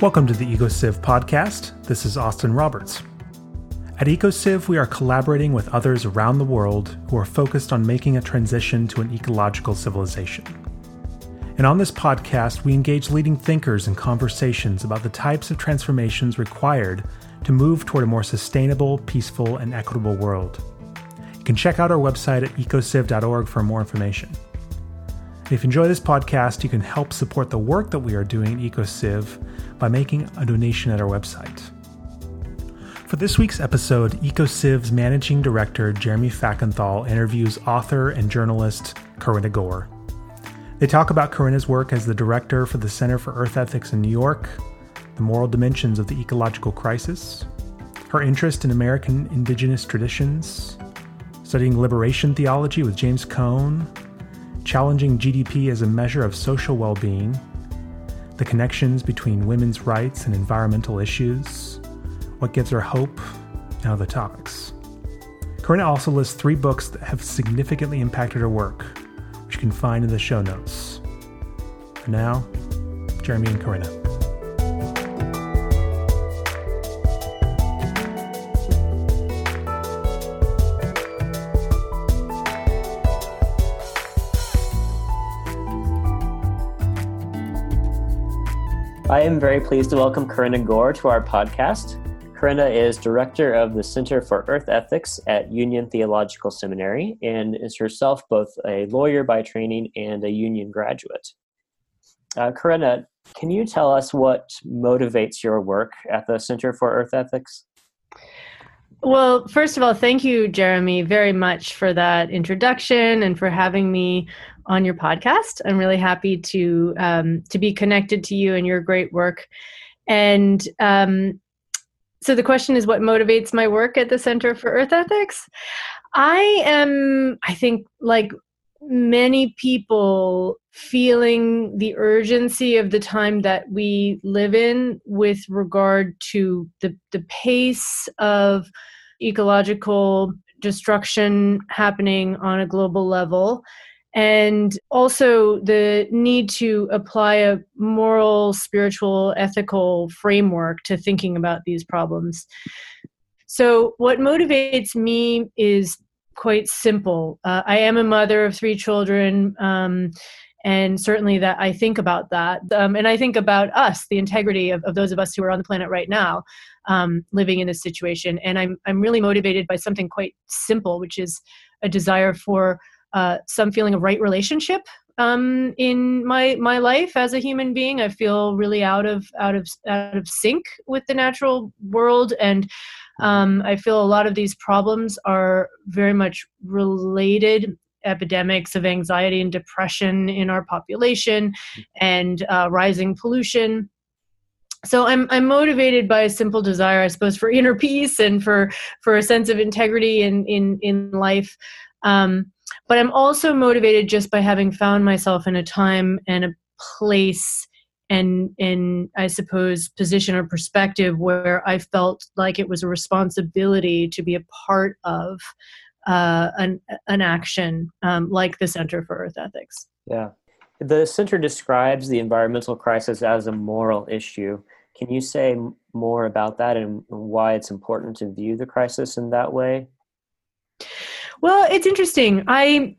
Welcome to the EcoCiv podcast. This is Austin Roberts. At EcoCiv, we are collaborating with others around the world who are focused on making a transition to an ecological civilization. And on this podcast, we engage leading thinkers in conversations about the types of transformations required to move toward a more sustainable, peaceful, and equitable world. You can check out our website at ecociv.org for more information. And if you enjoy this podcast, you can help support the work that we are doing at EcoCiv by making a donation at our website. For this week's episode, EcoCiv's managing director Jeremy Fackenthal interviews author and journalist Karenna Gore. They talk about Karenna's work as the director for the Center for Earth Ethics in New York, the moral dimensions of the ecological crisis, her interest in American indigenous traditions, studying liberation theology with James Cone, challenging GDP as a measure of social well being, the connections between women's rights and environmental issues, what gives her hope, and other topics. Karenna also lists three books that have significantly impacted her work, which you can find in the show notes. For now, Jeremy and Karenna. I am very pleased to welcome Karenna Gore to our podcast. Karenna is director of the Center for Earth Ethics at Union Theological Seminary and is herself both a lawyer by training and a Union graduate. Uh, Karenna, can you tell us what motivates your work at the Center for Earth Ethics? Well, first of all, thank you, Jeremy, very much for that introduction and for having me on your podcast. I'm really happy to um, to be connected to you and your great work. And um, so the question is, what motivates my work at the Center for Earth Ethics? I am, I think, like many people feeling the urgency of the time that we live in with regard to the, the pace of ecological destruction happening on a global level and also the need to apply a moral, spiritual, ethical framework to thinking about these problems. So, what motivates me is quite simple. Uh, I am a mother of three children. Um, and certainly that i think about that um, and i think about us the integrity of, of those of us who are on the planet right now um, living in this situation and I'm, I'm really motivated by something quite simple which is a desire for uh, some feeling of right relationship um, in my my life as a human being. I feel really out of out of out of sync with the natural world, and um, I feel a lot of these problems are very much related epidemics of anxiety and depression in our population, and uh, rising pollution so I'm I'm motivated by a simple desire, I suppose, for inner peace and for for a sense of integrity in in in life. Um, but I'm also motivated just by having found myself in a time and a place and in I suppose position or perspective where I felt like it was a responsibility to be a part of uh, an an action um, like the Center for Earth Ethics. Yeah, the center describes the environmental crisis as a moral issue. Can you say more about that and why it's important to view the crisis in that way? Well, it's interesting. I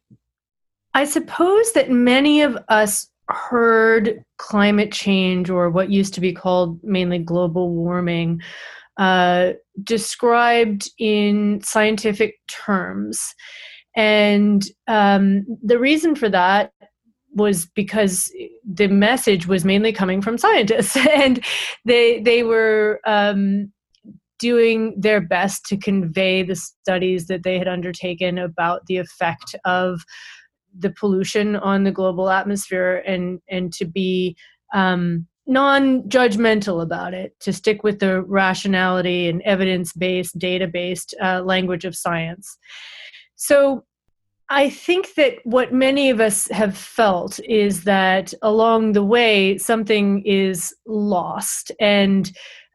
I suppose that many of us heard climate change or what used to be called mainly global warming uh, described in scientific terms. And um, the reason for that was because the message was mainly coming from scientists and they they were um, doing their best to convey the studies that they had undertaken about the effect of the pollution on the global atmosphere and and to be um, non-judgmental about it to stick with the rationality and evidence-based data-based uh, language of science so i think that what many of us have felt is that along the way something is lost and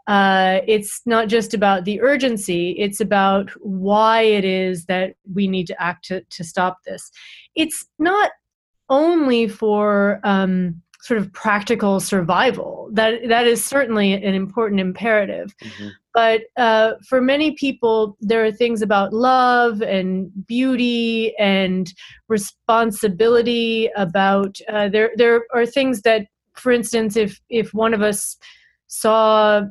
uh, it's not just about the urgency, it's about why it is that we need to act to, to stop this. It's not only for um, sort of practical survival. That that is certainly an important imperative. Mm-hmm. But uh, for many people, there are things about love and beauty and responsibility. About uh, there there are things that, for instance, if if one of us saw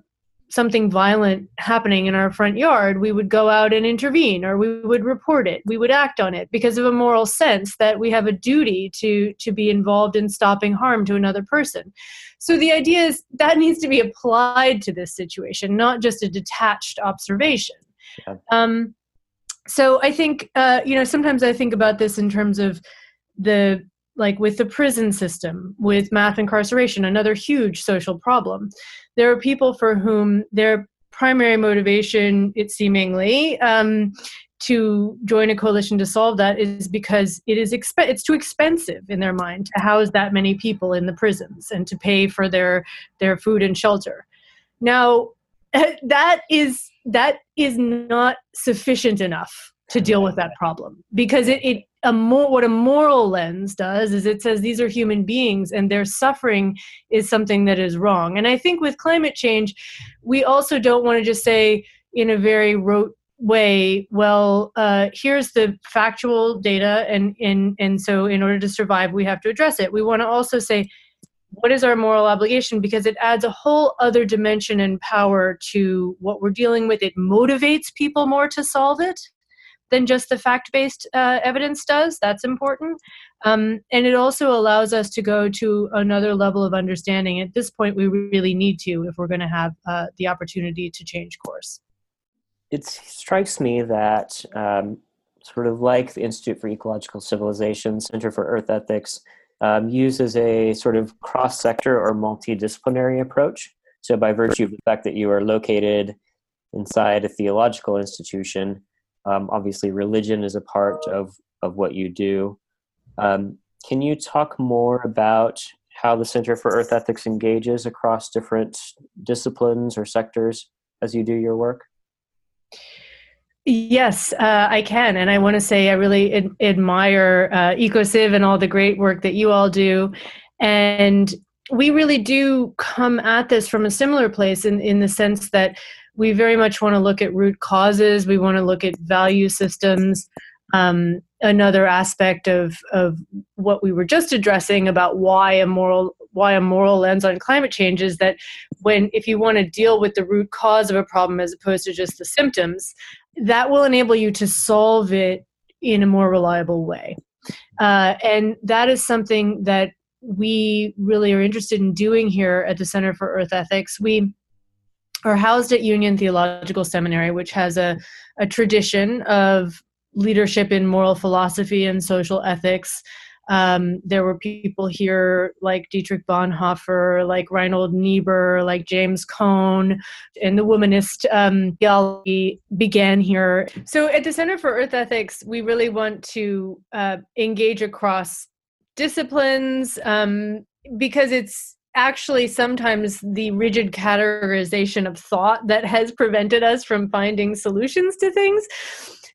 something violent happening in our front yard, we would go out and intervene or we would report it. We would act on it because of a moral sense that we have a duty to to be involved in stopping harm to another person. So the idea is that needs to be applied to this situation, not just a detached observation. Yeah. Um, so I think uh, you know sometimes I think about this in terms of the like with the prison system, with mass incarceration, another huge social problem. There are people for whom their primary motivation, it seemingly, um, to join a coalition to solve that is because it is exp- it's too expensive in their mind to house that many people in the prisons and to pay for their their food and shelter. Now, that is that is not sufficient enough to deal with that problem because it, it a more what a moral lens does is it says these are human beings and their suffering is something that is wrong. And i think with climate change we also don't want to just say in a very rote way well uh, here's the factual data and, and and so in order to survive we have to address it. We want to also say what is our moral obligation? Because it adds a whole other dimension and power to what we're dealing with. It motivates people more to solve it than just the fact based uh, evidence does. That's important. Um, and it also allows us to go to another level of understanding. At this point, we really need to if we're going to have uh, the opportunity to change course. It strikes me that, um, sort of like the Institute for Ecological Civilization, Center for Earth Ethics, um, uses a sort of cross sector or multidisciplinary approach. So, by virtue of the fact that you are located inside a theological institution, um, obviously, religion is a part of, of what you do. Um, can you talk more about how the Center for Earth Ethics engages across different disciplines or sectors as you do your work? Yes, uh, I can. And I want to say I really ad- admire uh, EcoCiv and all the great work that you all do. And we really do come at this from a similar place in, in the sense that we very much want to look at root causes. We want to look at value systems. Um, another aspect of of what we were just addressing about why a moral why a moral lens on climate change is that when if you want to deal with the root cause of a problem as opposed to just the symptoms, that will enable you to solve it in a more reliable way. Uh, and that is something that we really are interested in doing here at the Center for Earth Ethics. We are housed at Union Theological Seminary, which has a, a tradition of leadership in moral philosophy and social ethics. Um, there were people here like Dietrich Bonhoeffer, like Reinhold Niebuhr, like James Cone, and the womanist um, theology began here. So at the Center for Earth Ethics, we really want to uh, engage across disciplines um, because it's actually sometimes the rigid categorization of thought that has prevented us from finding solutions to things.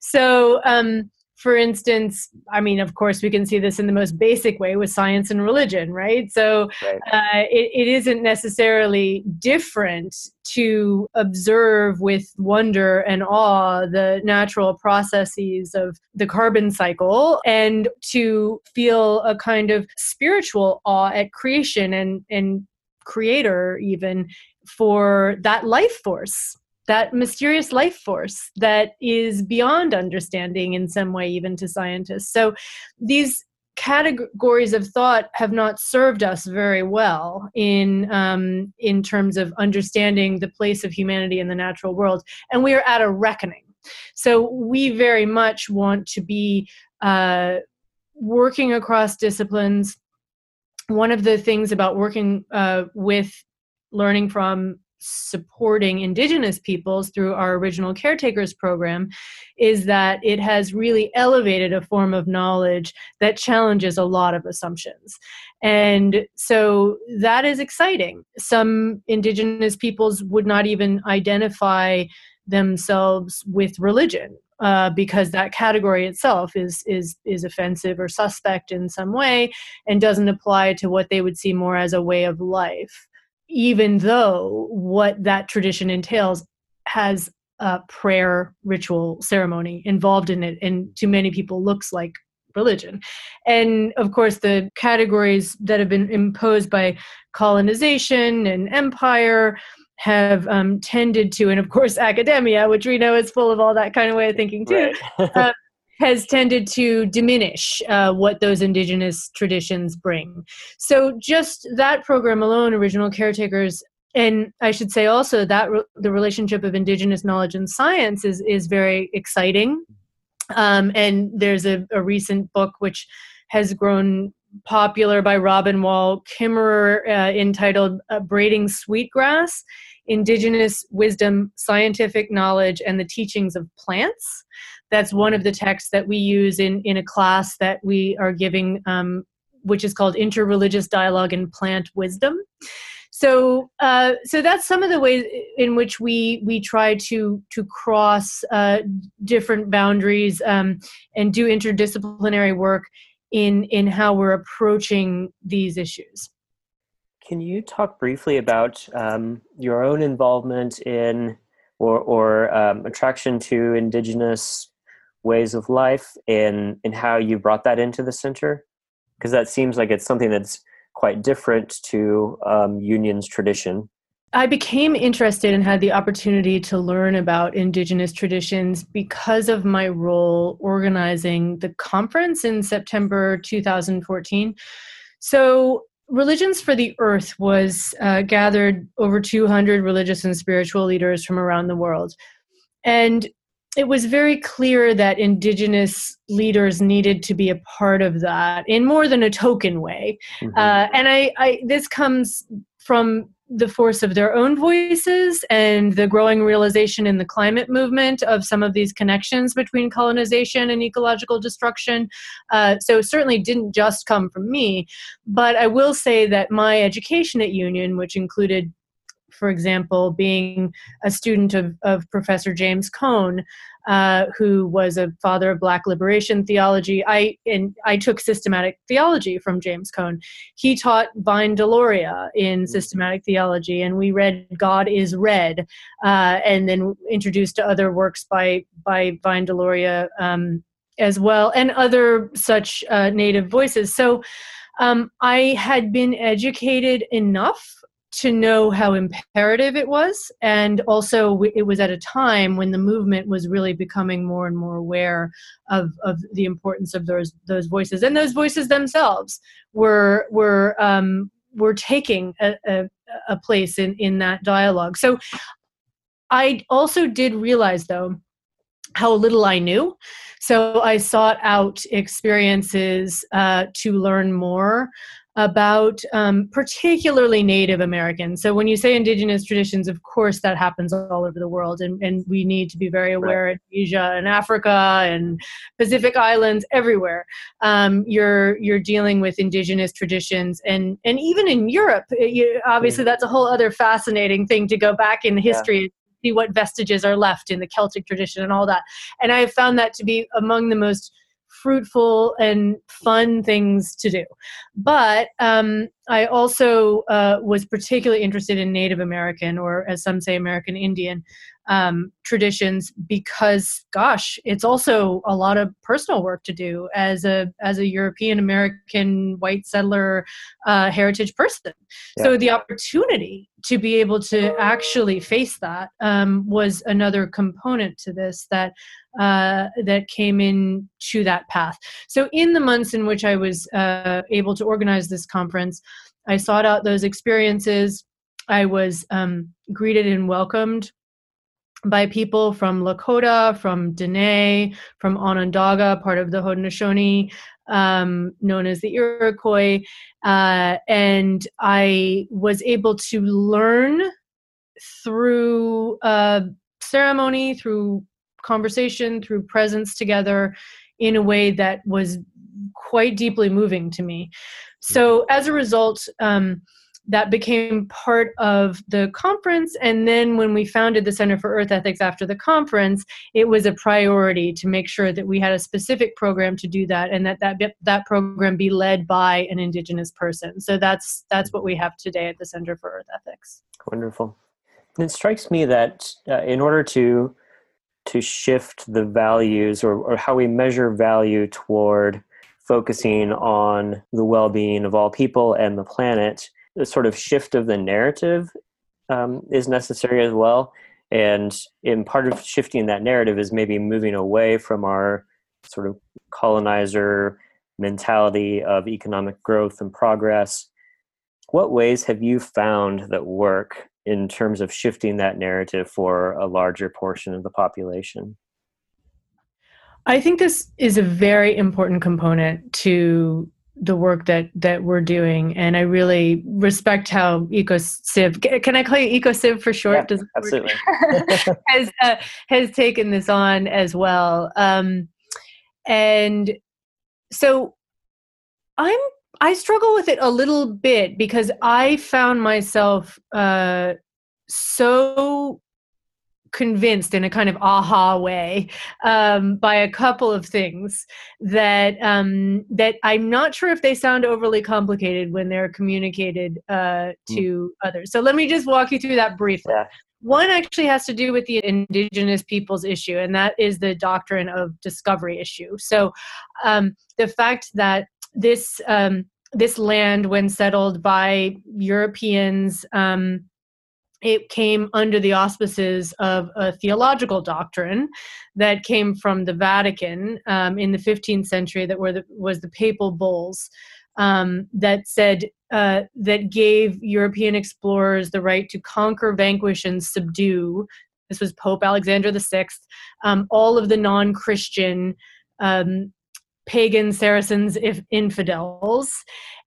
So, um, for instance, I mean, of course, we can see this in the most basic way with science and religion, right? So right. Uh, it, it isn't necessarily different to observe with wonder and awe the natural processes of the carbon cycle and to feel a kind of spiritual awe at creation and, and creator, even for that life force that mysterious life force that is beyond understanding in some way, even to scientists. So these categories of thought have not served us very well in um, in terms of understanding the place of humanity in the natural world, and we are at a reckoning. So we very much want to be uh, working across disciplines. One of the things about working uh, with learning from supporting indigenous peoples through our original caretakers program is that it has really elevated a form of knowledge that challenges a lot of assumptions. And so that is exciting. Some indigenous peoples would not even identify themselves with religion uh, because that category itself is is is offensive or suspect in some way and doesn't apply to what they would see more as a way of life even though what that tradition entails has a prayer ritual ceremony involved in it and to many people looks like religion and of course the categories that have been imposed by colonization and empire have um, tended to, and of course, academia, which we know is full of all that kind of way of thinking too, right. uh, has tended to diminish uh, what those indigenous traditions bring. So, just that program alone, Original Caretakers, and I should say also that re- the relationship of indigenous knowledge and science is is very exciting. Um, and there's a, a recent book which has grown popular by Robin Wall Kimmerer uh, entitled uh, Braiding Sweetgrass Indigenous Wisdom, Scientific Knowledge, and the Teachings of Plants. That's one of the texts that we use in, in a class that we are giving, um, which is called Interreligious Dialogue and Plant Wisdom. So, uh, so that's some of the ways in which we we try to to cross uh, different boundaries um, and do interdisciplinary work in in how we're approaching these issues. Can you talk briefly about um, your own involvement in or, or um, attraction to indigenous ways of life and, and how you brought that into the center? Because that seems like it's something that's quite different to um, Union's tradition. I became interested and had the opportunity to learn about Indigenous traditions because of my role organizing the conference in September 2014. So, Religions for the Earth was uh, gathered over 200 religious and spiritual leaders from around the world. And it was very clear that indigenous leaders needed to be a part of that in more than a token way. Mm-hmm. Uh, and I, I, this comes from the force of their own voices and the growing realization in the climate movement of some of these connections between colonization and ecological destruction. Uh, so, certainly didn't just come from me. But I will say that my education at Union, which included for example, being a student of, of Professor James Cone, uh, who was a father of Black liberation theology. I and I took systematic theology from James Cone. He taught Vine Deloria in mm. systematic theology, and we read God is Red, uh, and then introduced to other works by by Vine Deloria um, as well, and other such uh, native voices. So. Um, I had been educated enough to know how imperative it was and also it was at a time when the movement was really becoming more and more aware of, of the importance of those those voices and those voices themselves were were um, were taking a, a, a place in in that dialogue. So i also did realize though how little i knew. So i sought out experiences uh, to learn more about um, particularly Native Americans. So when you say indigenous traditions, of course that happens all over the world, and, and we need to be very aware right. in Asia and Africa and Pacific Islands, everywhere. Um, you're you're dealing with indigenous traditions, and and even in Europe, you, obviously mm. that's a whole other fascinating thing to go back in history. Yeah. See what vestiges are left in the Celtic tradition and all that. And I have found that to be among the most fruitful and fun things to do. But um, I also uh, was particularly interested in Native American, or as some say, American Indian um, traditions, because, gosh, it's also a lot of personal work to do as a as a European American white settler uh, heritage person. Yeah. So the opportunity to be able to actually face that um, was another component to this that uh, that came in to that path. So in the months in which I was uh, able to organize this conference, I sought out those experiences. I was um, greeted and welcomed by people from Lakota, from Dene, from Onondaga, part of the Haudenosaunee, um, known as the Iroquois. Uh, and I was able to learn through uh, ceremony, through conversation, through presence together in a way that was quite deeply moving to me. So, as a result, um, that became part of the conference. And then when we founded the Center for Earth Ethics after the conference, it was a priority to make sure that we had a specific program to do that, and that that that program be led by an Indigenous person. So that's that's what we have today at the Center for Earth Ethics. Wonderful. It strikes me that uh, in order to to shift the values or, or how we measure value toward focusing on the well-being of all people and the planet the sort of shift of the narrative um, is necessary as well and in part of shifting that narrative is maybe moving away from our sort of colonizer mentality of economic growth and progress what ways have you found that work in terms of shifting that narrative for a larger portion of the population? I think this is a very important component to the work that that we're doing and i really respect how ecociv can i call you ecociv for short? Yeah, absolutely. Has uh, has taken this on as well. Um, and so i'm I struggle with it a little bit because I found myself uh, so convinced in a kind of aha way um, by a couple of things that um, that I'm not sure if they sound overly complicated when they're communicated uh, hmm. to mm. others. So let me just walk you through that briefly. Yeah. One actually has to do with the indigenous peoples issue, and that is the doctrine of discovery issue. So um, the fact that this um, this land, when settled by Europeans, um, it came under the auspices of a theological doctrine that came from the Vatican um, in the 15th century that were the, was the papal bulls um, that said uh, that gave European explorers the right to conquer, vanquish, and subdue. This was Pope Alexander VI. Um, all of the non-Christian um, pagan Saracens, if infidels,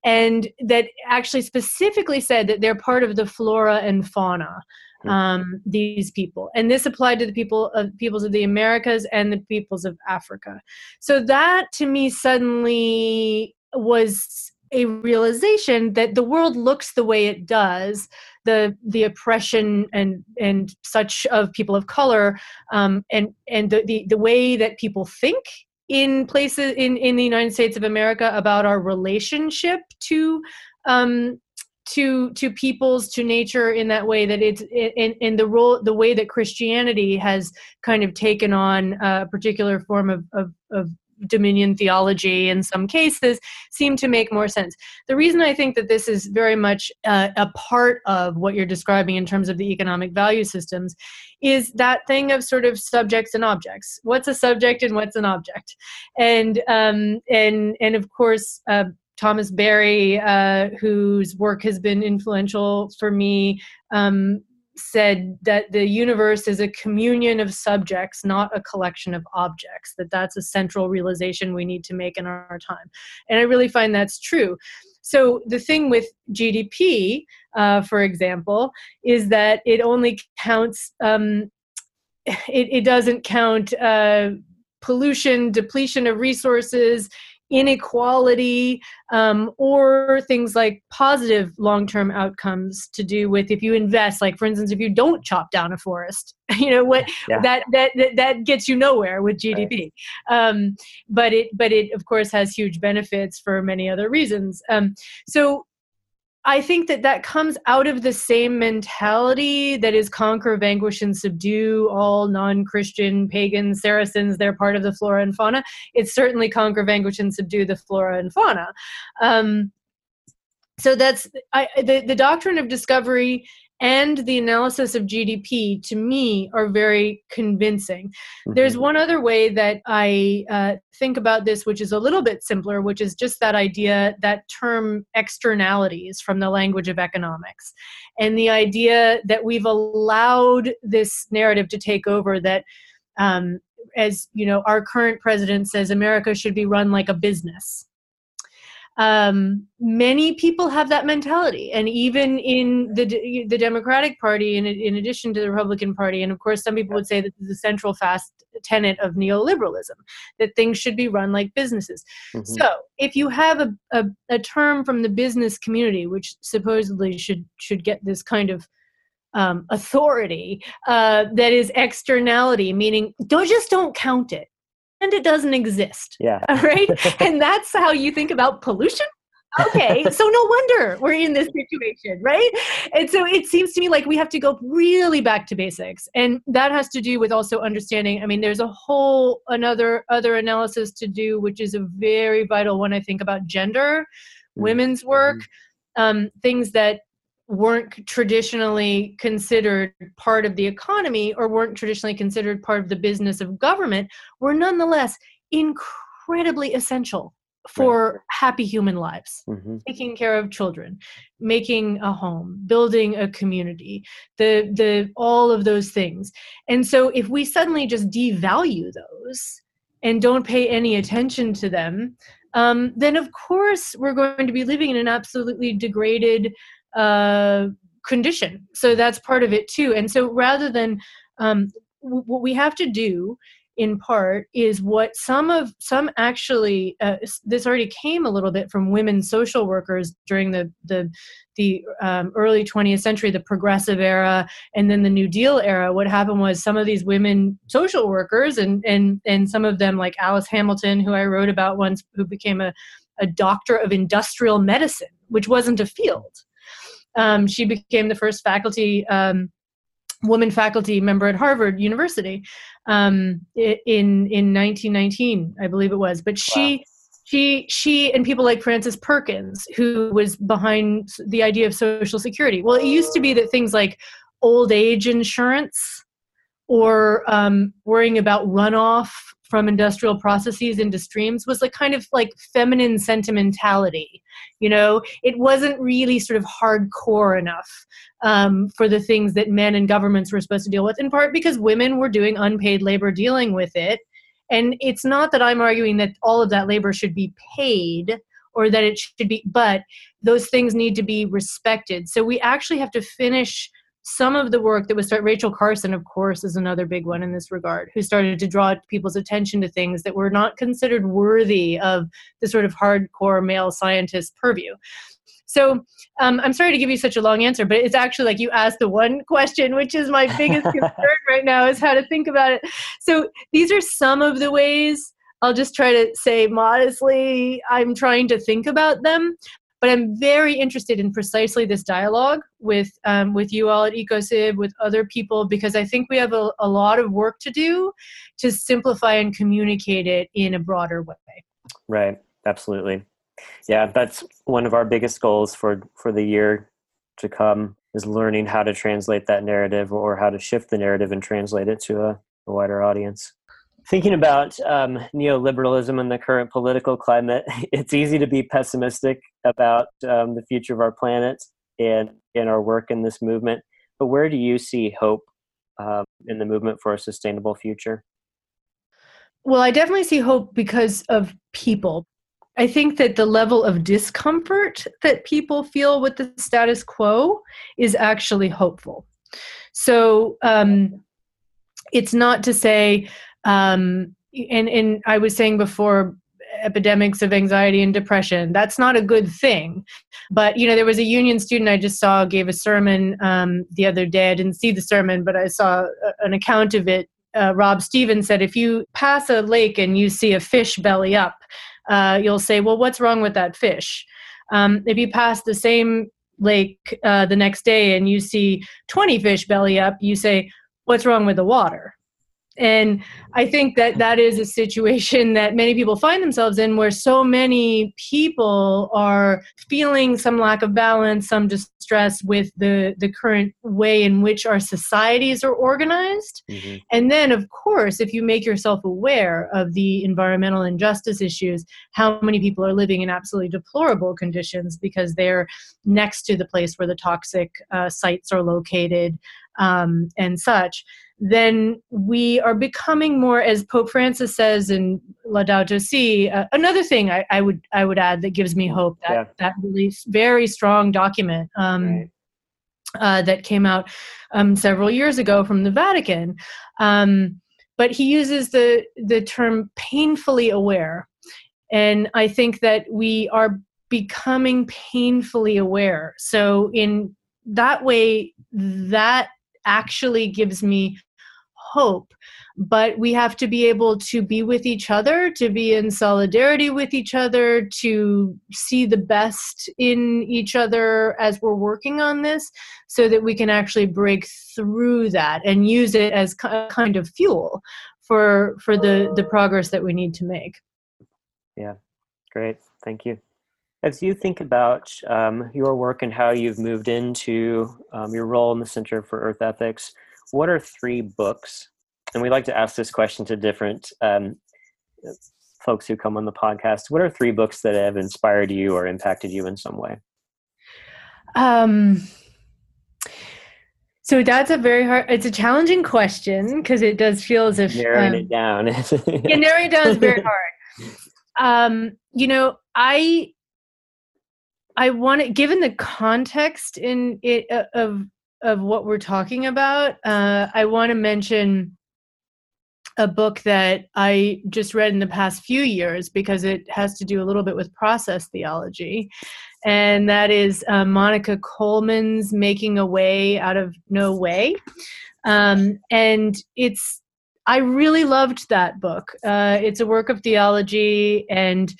and that actually specifically said that they're part of the flora and fauna. Hmm. Um, these people, and this applied to the people of peoples of the Americas and the peoples of Africa. So that to me suddenly was a realization that the world looks the way it does the the oppression and and such of people of color um, and and the, the the way that people think in places in in the United States of America about our relationship to um, to to peoples to nature in that way that it's in, in the role the way that christianity has kind of taken on a particular form of, of, of dominion theology in some cases seem to make more sense. The reason I think that this is very much uh, a part of what you're describing in terms of the economic value systems is that thing of sort of subjects and objects. What's a subject and what's an object? And um, and and of course. Uh, Thomas Berry, uh, whose work has been influential for me, um, said that the universe is a communion of subjects not a collection of objects that that's a central realization we need to make in our time. And i really find that's true. So the thing with gdp uh, for example is that it only counts um, it, it doesn't count uh, pollution depletion of resources inequality um, or things like positive long-term outcomes to do with if you invest like for instance if you don't chop down a forest you know what yeah. that, that that gets you nowhere with gdp right. um, but it but it of course has huge benefits for many other reasons um, so I think that that comes out of the same mentality that is conquer, vanquish, and subdue all non Christian pagan Saracens. They're part of the flora and fauna. It's certainly conquer, vanquish, and subdue the flora and fauna. Um, so that's I, the, the doctrine of discovery and the analysis of GDP to me are very convincing. Mm-hmm. There's one other way that I uh, think about this, which is a little bit simpler, which is just that idea, that term externalities from the language of economics. And the idea that we've allowed this narrative to take over that. Um, as you know, our current president says America should be run like a business. Um, many people have that mentality, and even in the the Democratic Party, in in addition to the Republican Party, and of course, some people would say this is a central fast tenet of neoliberalism that things should be run like businesses. Mm-hmm. So, if you have a, a a term from the business community, which supposedly should should get this kind of um, authority uh, that is externality, meaning don't just don't count it and it doesn't exist. Yeah. Right. and that's how you think about pollution. Okay. so no wonder we're in this situation, right? And so it seems to me like we have to go really back to basics. And that has to do with also understanding. I mean, there's a whole another other analysis to do, which is a very vital one, I think, about gender, mm-hmm. women's work, um, things that weren't traditionally considered part of the economy or weren't traditionally considered part of the business of government were nonetheless incredibly essential for right. happy human lives mm-hmm. taking care of children making a home building a community the the all of those things and so if we suddenly just devalue those and don't pay any attention to them um, then of course we're going to be living in an absolutely degraded uh, condition. So that's part of it too. And so rather than um, w- what we have to do in part is what some of some actually uh, this already came a little bit from women social workers during the the the um, early 20th century the progressive era and then the new deal era what happened was some of these women social workers and and and some of them like alice hamilton who i wrote about once who became a, a doctor of industrial medicine which wasn't a field um, she became the first faculty um, woman faculty member at Harvard University um, in in 1919, I believe it was. But she. Wow. She, she, and people like Frances Perkins, who was behind the idea of Social Security. Well, it used to be that things like old age insurance or um, worrying about runoff from industrial processes into streams was like kind of like feminine sentimentality you know? It wasn't really sort of hardcore enough um, for the things that men and governments were supposed to deal with in part because women were doing unpaid labor dealing with it. And it's not that i'm arguing that all of that labor should be paid or that it should be but those things need to be respected. So we actually have to finish some of the work that was started rachel carson of course is another big one in this regard who started to draw people's attention to things that were not considered worthy of the sort of hardcore male scientist purview so um, i'm sorry to give you such a long answer but it's actually like you asked the one question which is my biggest concern right now is how to think about it so these are some of the ways I'll just try to say modestly, I'm trying to think about them. But I'm very interested in precisely this dialogue with um, with you all at EcoCiv, with other people, because I think we have a, a lot of work to do to simplify and communicate it in a broader way. Right. Absolutely. Yeah, that's one of our biggest goals for for the year to come is learning how to translate that narrative or how to shift the narrative and translate it to a, a wider audience. Thinking about um, neoliberalism and the current political climate, it's easy to be pessimistic about um, the future of our planet and in our work in this movement. But where do you see hope um, in the movement for a sustainable future? Well, I definitely see hope because of people. I think that the level of discomfort that people feel with the status quo is actually hopeful. So um, it's not to say, um, and and I was saying before epidemics of anxiety and depression that's not a good thing. But you know there was a union student i just saw gave a sermon um, the other day. I didn't see the sermon but i saw an account of it. Uh, rob stevens said if you pass a lake and you see a fish belly up uh, you'll say well what's wrong with that fish um, if you pass the same lake uh, the next day and you see 20 fish belly up you say what's wrong with the water and i think that that is a situation that many people find themselves in where so many people are feeling some lack of balance some distress with the the current way in which our societies are organized mm-hmm. and then of course if you make yourself aware of the environmental injustice issues how many people are living in absolutely deplorable conditions because they're next to the place where the toxic uh, sites are located um, and such then we are becoming more, as Pope Francis says in Laudato Si. Uh, another thing I, I, would I would add that gives me hope that yeah. that really very strong document um, right. uh, that came out um, several years ago from the Vatican. Um, but he uses the the term painfully aware, and I think that we are becoming painfully aware. So in that way, that actually gives me hope but we have to be able to be with each other to be in solidarity with each other to see the best in each other as we're working on this so that we can actually break through that and use it as a kind of fuel for for the the progress that we need to make. Yeah. Great. Thank you. As you think about um, your work and how you've moved into um, your role in the Center for Earth Ethics, what are three books? And we like to ask this question to different um, folks who come on the podcast. What are three books that have inspired you or impacted you in some way? Um, so that's a very hard. It's a challenging question because it does feel as if narrowing um, it down. yeah, narrowing it down is very hard. Um, you know, I I want to, given the context in it uh, of of what we're talking about, uh, I want to mention a book that I just read in the past few years because it has to do a little bit with process theology, and that is uh, Monica Coleman's "Making a Way Out of No Way," um, and it's I really loved that book. Uh, it's a work of theology and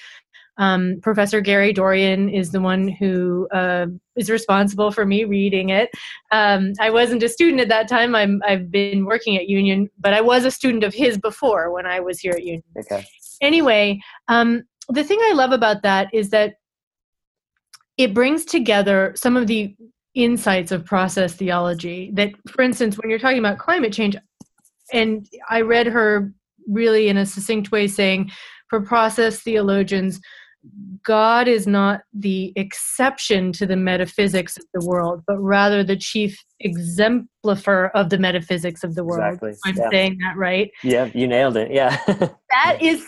um, Professor Gary Dorrien is the one who uh, is responsible for me reading it. Um, I wasn't a student at that time. I'm, I've been working at Union, but I was a student of his before when I was here at Union. Okay. Anyway, um, the thing I love about that is that it brings together some of the insights of process theology. That, for instance, when you're talking about climate change, and I read her really in a succinct way saying, for process theologians, God is not the exception to the metaphysics of the world, but rather the chief exemplifier of the metaphysics of the world. Exactly. I'm yeah. saying that right. Yeah, you nailed it. Yeah. that is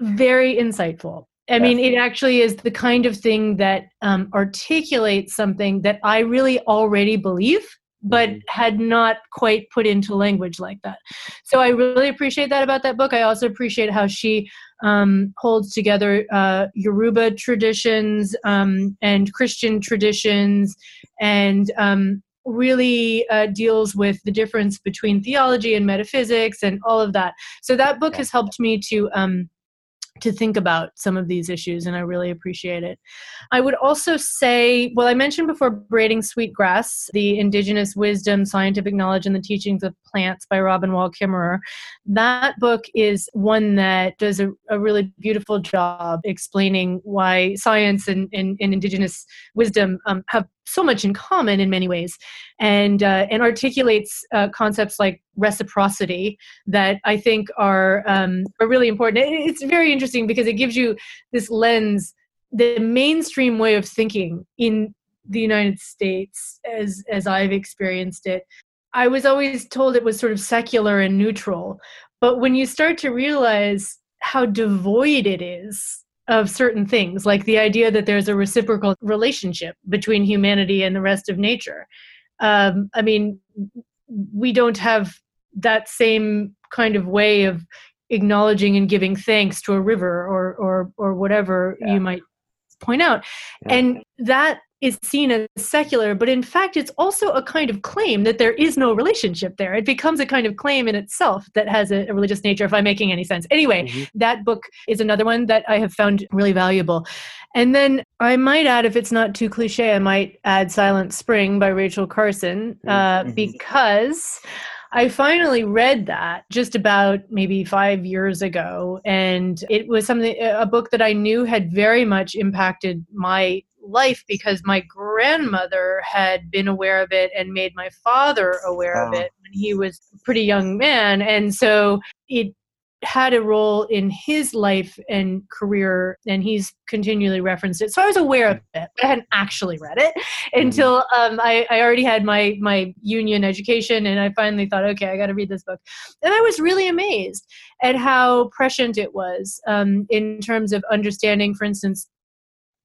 very insightful. I mean, it actually is the kind of thing that um, articulates something that I really already believe, but mm-hmm. had not quite put into language like that. So I really appreciate that about that book. I also appreciate how she um, holds together uh, Yoruba traditions um, and Christian traditions and um, really uh, deals with the difference between theology and metaphysics and all of that. So that book has helped me to um, to think about some of these issues, and I really appreciate it. I would also say, well, I mentioned before Braiding Sweetgrass, the Indigenous Wisdom, Scientific Knowledge, and the Teachings of Plants by Robin Wall Kimmerer. That book is one that does a, a really beautiful job explaining why science and, and, and Indigenous wisdom um, have so much in common in many ways and uh, and articulates uh, concepts like reciprocity that I think are um, are really important. It's very interesting because it gives you this lens, the mainstream way of thinking in the United States, as as I've experienced it. I was always told it was sort of secular and neutral, but when you start to realize how devoid it is of certain things, like the idea that there's a reciprocal relationship between humanity and the rest of nature. Um, I mean, we don't have that same kind of way of acknowledging and giving thanks to a river or or or whatever yeah. you might point out, yeah. and that is seen as secular, but in fact, it's also a kind of claim that there is no relationship there. It becomes a kind of claim in itself that has a, a religious nature, if I'm making any sense. Anyway, mm-hmm. that book is another one that I have found really valuable. And then I might add, if it's not too cliche, I might add Silent Spring by Rachel Carson, uh, mm-hmm. because. I finally read that just about maybe five years ago, and it was something a book that I knew had very much impacted my life because my grandmother had been aware of it and made my father aware of ah. it when he was a pretty young man and so it had a role in his life and career, and he's continually referenced it. So I was aware of it, but I hadn't actually read it mm-hmm. until um, I, I already had my my union education, and I finally thought, okay, I got to read this book, and I was really amazed at how prescient it was um, in terms of understanding, for instance,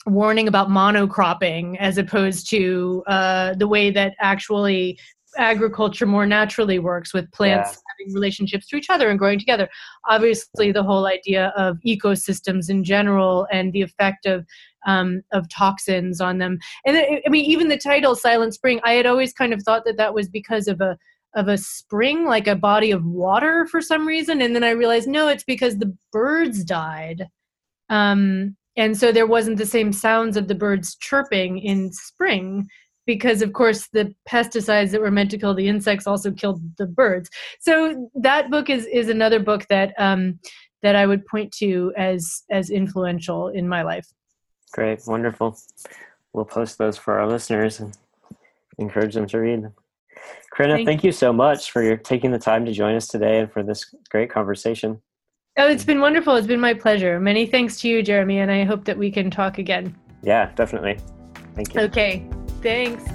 warning about monocropping as opposed to uh, the way that actually agriculture more naturally works with plants yeah. having relationships to each other and growing together. Obviously, the whole idea of ecosystems in general and the effect of um, of toxins on them. And I mean, even the title "Silent Spring," I had always kind of thought that that was because of a of a spring, like a body of water, for some reason. And then I realized, no, it's because the birds died. Um, and so there wasn't the same sounds of the birds chirping in spring because of course the pesticides that were meant to kill the insects also killed the birds so that book is is another book that um that i would point to as as influential in my life great wonderful we'll post those for our listeners and encourage them to read them Karenna, thank, thank you so much for your taking the time to join us today and for this great conversation. Oh, it's been wonderful. It's been my pleasure. Many thanks to you, Jeremy, and I hope that we can talk again. Yeah, definitely. Thank you. Okay. Thanks.